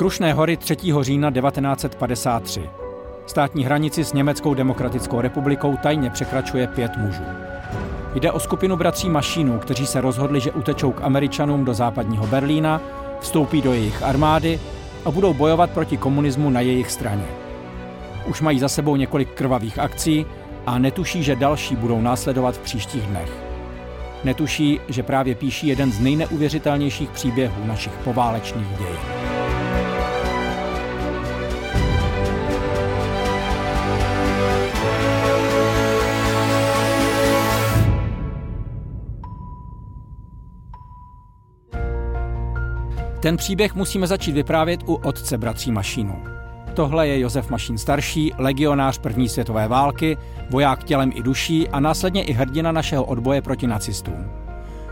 Krušné hory 3. října 1953. Státní hranici s Německou demokratickou republikou tajně překračuje pět mužů. Jde o skupinu bratří Mašínů, kteří se rozhodli, že utečou k Američanům do západního Berlína, vstoupí do jejich armády a budou bojovat proti komunismu na jejich straně. Už mají za sebou několik krvavých akcí a netuší, že další budou následovat v příštích dnech. Netuší, že právě píší jeden z nejneuvěřitelnějších příběhů našich poválečných dějin. Ten příběh musíme začít vyprávět u otce bratří Mašínů. Tohle je Josef Mašín starší, legionář první světové války, voják tělem i duší a následně i hrdina našeho odboje proti nacistům.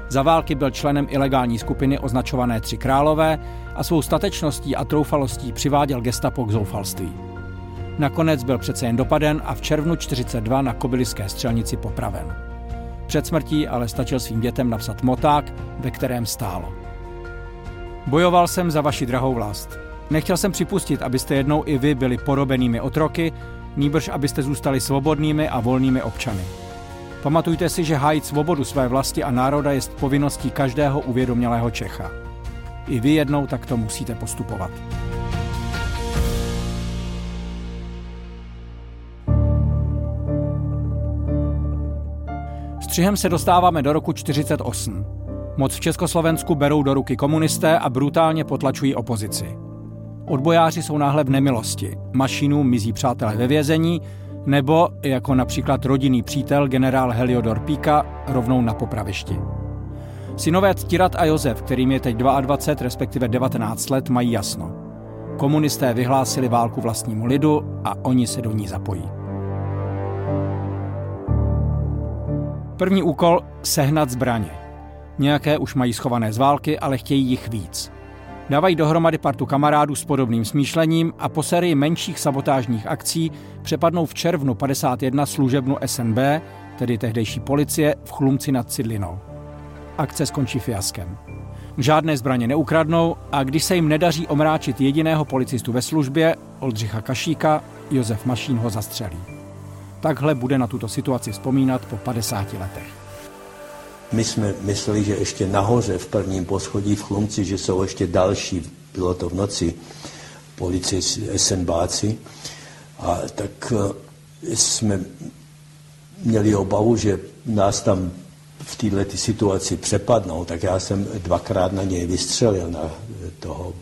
Za války byl členem ilegální skupiny označované Tři králové a svou statečností a troufalostí přiváděl gestapo k zoufalství. Nakonec byl přece jen dopaden a v červnu 42 na kobyliské střelnici popraven. Před smrtí ale stačil svým dětem napsat moták, ve kterém stálo. Bojoval jsem za vaši drahou vlast. Nechtěl jsem připustit, abyste jednou i vy byli porobenými otroky, níbrž abyste zůstali svobodnými a volnými občany. Pamatujte si, že hájit svobodu své vlasti a národa je povinností každého uvědomělého Čecha. I vy jednou takto musíte postupovat. Střihem se dostáváme do roku 48. Moc v Československu berou do ruky komunisté a brutálně potlačují opozici. Odbojáři jsou náhle v nemilosti, mašinům mizí přátelé ve vězení, nebo, jako například rodinný přítel generál Heliodor Píka, rovnou na popravišti. Synové Tirat a Josef, kterým je teď 22, respektive 19 let, mají jasno. Komunisté vyhlásili válku vlastnímu lidu a oni se do ní zapojí. První úkol – sehnat zbraně. Nějaké už mají schované z války, ale chtějí jich víc. Dávají dohromady partu kamarádů s podobným smýšlením a po sérii menších sabotážních akcí přepadnou v červnu 51 služebnu SNB, tedy tehdejší policie, v Chlumci nad Cidlinou. Akce skončí fiaskem. Žádné zbraně neukradnou a když se jim nedaří omráčit jediného policistu ve službě, Oldřicha Kašíka, Josef Mašín ho zastřelí. Takhle bude na tuto situaci vzpomínat po 50 letech. My jsme mysleli, že ještě nahoře v prvním poschodí v Chlumci, že jsou ještě další, bylo to v noci, policie SNBáci. A tak eh, jsme měli obavu, že nás tam v této situaci přepadnou, tak já jsem dvakrát na něj vystřelil na toho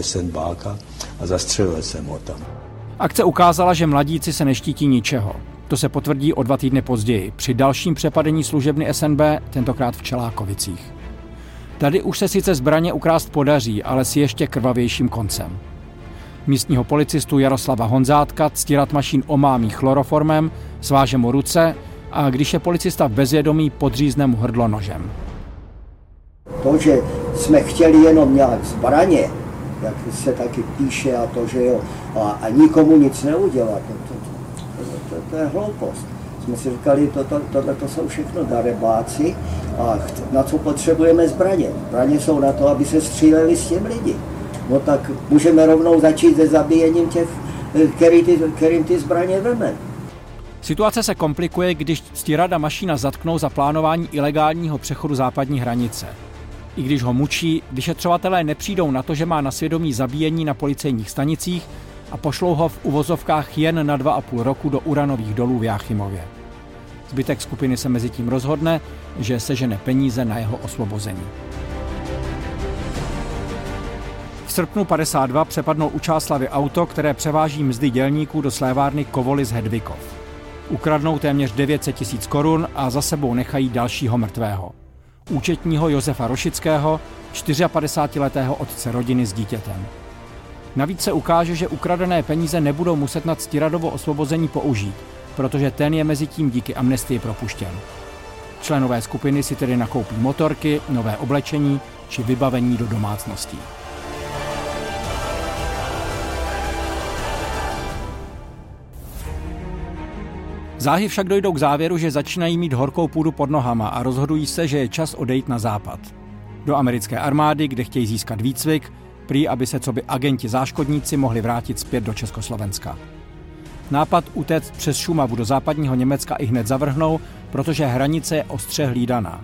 SNBáka a zastřelil jsem ho tam. Akce ukázala, že mladíci se neštítí ničeho. To se potvrdí o dva týdny později při dalším přepadení služebny SNB, tentokrát v Čelákovicích. Tady už se sice zbraně ukrást podaří, ale s ještě krvavějším koncem. Místního policistu Jaroslava Honzátka stírat mašín omámí chloroformem, sváže mu ruce a když je policista v bezvědomí, podřízne mu hrdlo nožem. To, že jsme chtěli jenom nějak zbraně, jak se taky píše a to, že jo, a, a nikomu nic neudělat, to, to, je hloupost. Jsme si říkali, to, to, tohle to jsou všechno darebáci a na co potřebujeme zbraně? Zbraně jsou na to, aby se stříleli s těm lidi. No tak můžeme rovnou začít se zabíjením těch, který ty, kterým ty zbraně veme. Situace se komplikuje, když stirada mašina zatknou za plánování ilegálního přechodu západní hranice. I když ho mučí, vyšetřovatelé nepřijdou na to, že má na svědomí zabíjení na policejních stanicích a pošlou ho v uvozovkách jen na dva a půl roku do uranových dolů v Jáchymově. Zbytek skupiny se mezi tím rozhodne, že sežene peníze na jeho osvobození. V srpnu 52 přepadnou u Čáslavy auto, které převáží mzdy dělníků do slévárny Kovoly z Hedvikov. Ukradnou téměř 900 tisíc korun a za sebou nechají dalšího mrtvého. Účetního Josefa Rošického, 54-letého otce rodiny s dítětem. Navíc se ukáže, že ukradené peníze nebudou muset nad Stiradovo osvobození použít, protože ten je mezi tím díky amnestii propuštěn. Členové skupiny si tedy nakoupí motorky, nové oblečení či vybavení do domácností. Záhy však dojdou k závěru, že začínají mít horkou půdu pod nohama a rozhodují se, že je čas odejít na západ. Do americké armády, kde chtějí získat výcvik, prý aby se co by agenti záškodníci mohli vrátit zpět do Československa. Nápad utéct přes Šumavu do západního Německa i hned zavrhnou, protože hranice je ostře hlídaná.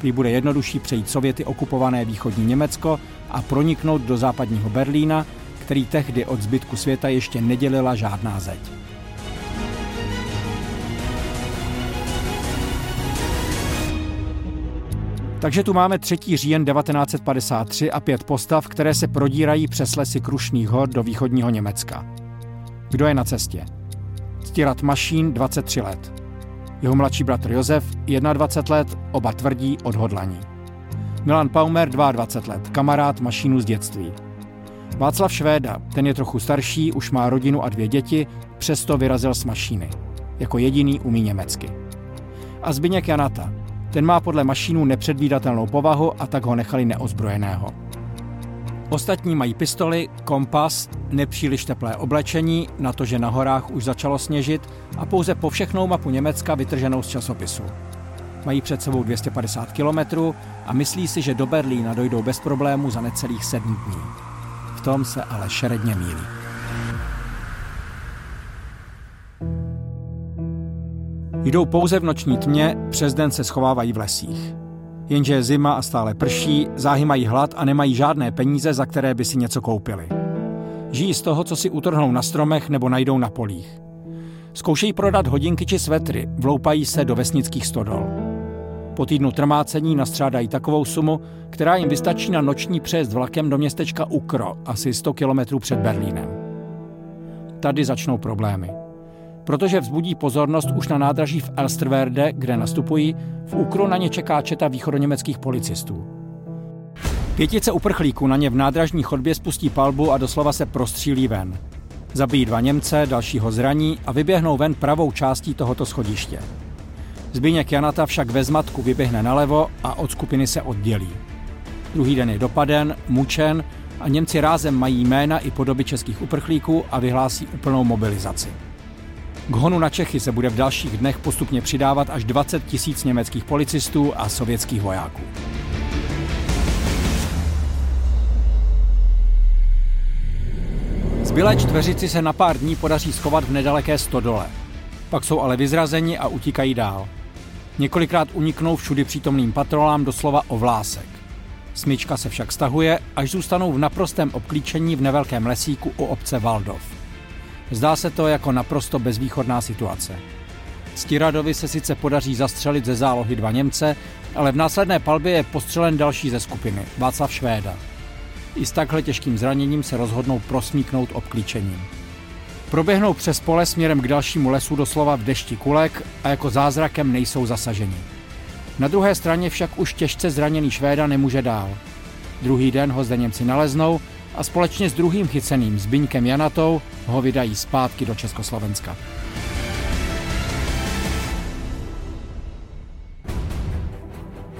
Prý bude jednodušší přejít Sověty okupované východní Německo a proniknout do západního Berlína, který tehdy od zbytku světa ještě nedělila žádná zeď. Takže tu máme 3. říjen 1953 a pět postav, které se prodírají přes lesy Krušných hor do východního Německa. Kdo je na cestě? Stirat Mašín, 23 let. Jeho mladší bratr Josef, 21 let, oba tvrdí odhodlaní. Milan Paumer, 22 let, kamarád mašínu z dětství. Václav Švéda, ten je trochu starší, už má rodinu a dvě děti, přesto vyrazil z mašíny. Jako jediný umí německy. A Zbyněk Janata, ten má podle mašínu nepředvídatelnou povahu a tak ho nechali neozbrojeného. Ostatní mají pistoli, kompas, nepříliš teplé oblečení, na to, že na horách už začalo sněžit a pouze po všechnou mapu Německa vytrženou z časopisu. Mají před sebou 250 kilometrů a myslí si, že do Berlína dojdou bez problému za necelých sedm dní. V tom se ale šeredně mílí. Jdou pouze v noční tmě, přes den se schovávají v lesích. Jenže je zima a stále prší, záhy mají hlad a nemají žádné peníze, za které by si něco koupili. Žijí z toho, co si utrhnou na stromech nebo najdou na polích. Zkoušejí prodat hodinky či svetry, vloupají se do vesnických stodol. Po týdnu trmácení nastřádají takovou sumu, která jim vystačí na noční přejezd vlakem do městečka Ukro, asi 100 kilometrů před Berlínem. Tady začnou problémy protože vzbudí pozornost už na nádraží v Elsterwerde, kde nastupují, v Ukru na ně čeká četa východoněmeckých policistů. Pětice uprchlíků na ně v nádražní chodbě spustí palbu a doslova se prostřílí ven. Zabijí dva Němce, dalšího zraní a vyběhnou ven pravou částí tohoto schodiště. Zbigněk Janata však ve zmatku vyběhne nalevo a od skupiny se oddělí. Druhý den je dopaden, mučen a Němci rázem mají jména i podoby českých uprchlíků a vyhlásí úplnou mobilizaci. K honu na Čechy se bude v dalších dnech postupně přidávat až 20 tisíc německých policistů a sovětských vojáků. Zbylé čtveřici se na pár dní podaří schovat v nedaleké stodole. Pak jsou ale vyzrazeni a utíkají dál. Několikrát uniknou všudy přítomným patrolám doslova o vlásek. Smyčka se však stahuje, až zůstanou v naprostém obklíčení v nevelkém lesíku u obce Valdov. Zdá se to jako naprosto bezvýchodná situace. Stiradovi se sice podaří zastřelit ze zálohy dva Němce, ale v následné palbě je postřelen další ze skupiny, Václav Švéda. I s takhle těžkým zraněním se rozhodnou prosmíknout obklíčením. Proběhnou přes pole směrem k dalšímu lesu doslova v dešti kulek a jako zázrakem nejsou zasaženi. Na druhé straně však už těžce zraněný Švéda nemůže dál. Druhý den ho zde Němci naleznou a společně s druhým chyceným Zbyňkem Janatou ho vydají zpátky do Československa.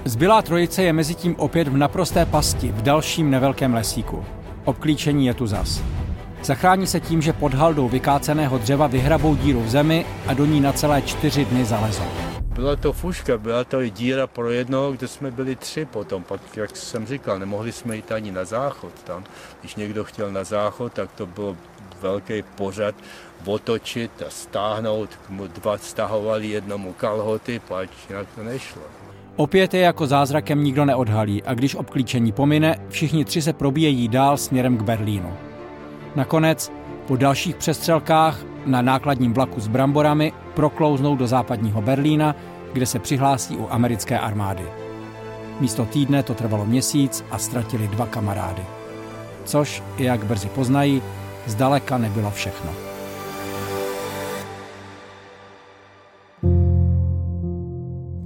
Zbylá trojice je mezi tím opět v naprosté pasti v dalším nevelkém lesíku. Obklíčení je tu zas. Zachrání se tím, že pod haldou vykáceného dřeva vyhrabou díru v zemi a do ní na celé čtyři dny zalezou. Byla to fuška, byla to i díra pro jednoho, kde jsme byli tři potom. Pak, jak jsem říkal, nemohli jsme jít ani na záchod tam. Když někdo chtěl na záchod, tak to byl velký pořad otočit a stáhnout. Dva stahovali jednomu kalhoty, pač jinak to nešlo. Opět je jako zázrakem nikdo neodhalí a když obklíčení pomine, všichni tři se probíjejí dál směrem k Berlínu. Nakonec, po dalších přestřelkách na nákladním vlaku s bramborami proklouznou do západního Berlína, kde se přihlásí u americké armády. Místo týdne to trvalo měsíc a ztratili dva kamarády. Což, jak brzy poznají, zdaleka nebylo všechno.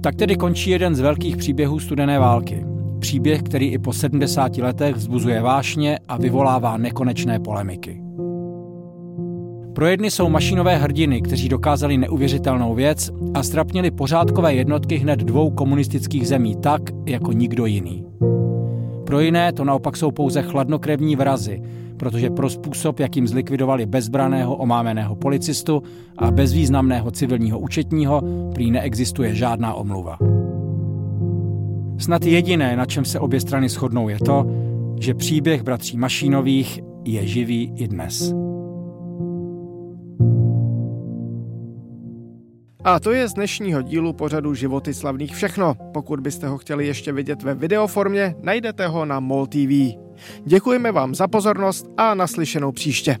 Tak tedy končí jeden z velkých příběhů studené války. Příběh, který i po 70 letech vzbuzuje vášně a vyvolává nekonečné polemiky. Pro jedny jsou mašinové hrdiny, kteří dokázali neuvěřitelnou věc a strapnili pořádkové jednotky hned dvou komunistických zemí tak, jako nikdo jiný. Pro jiné to naopak jsou pouze chladnokrevní vrazy, protože pro způsob, jakým zlikvidovali bezbraného omámeného policistu a bezvýznamného civilního účetního, prý neexistuje žádná omluva. Snad jediné, na čem se obě strany shodnou, je to, že příběh bratří Mašínových je živý i dnes. A to je z dnešního dílu pořadu Životy slavných všechno. Pokud byste ho chtěli ještě vidět ve videoformě, najdete ho na MOL TV. Děkujeme vám za pozornost a naslyšenou příště.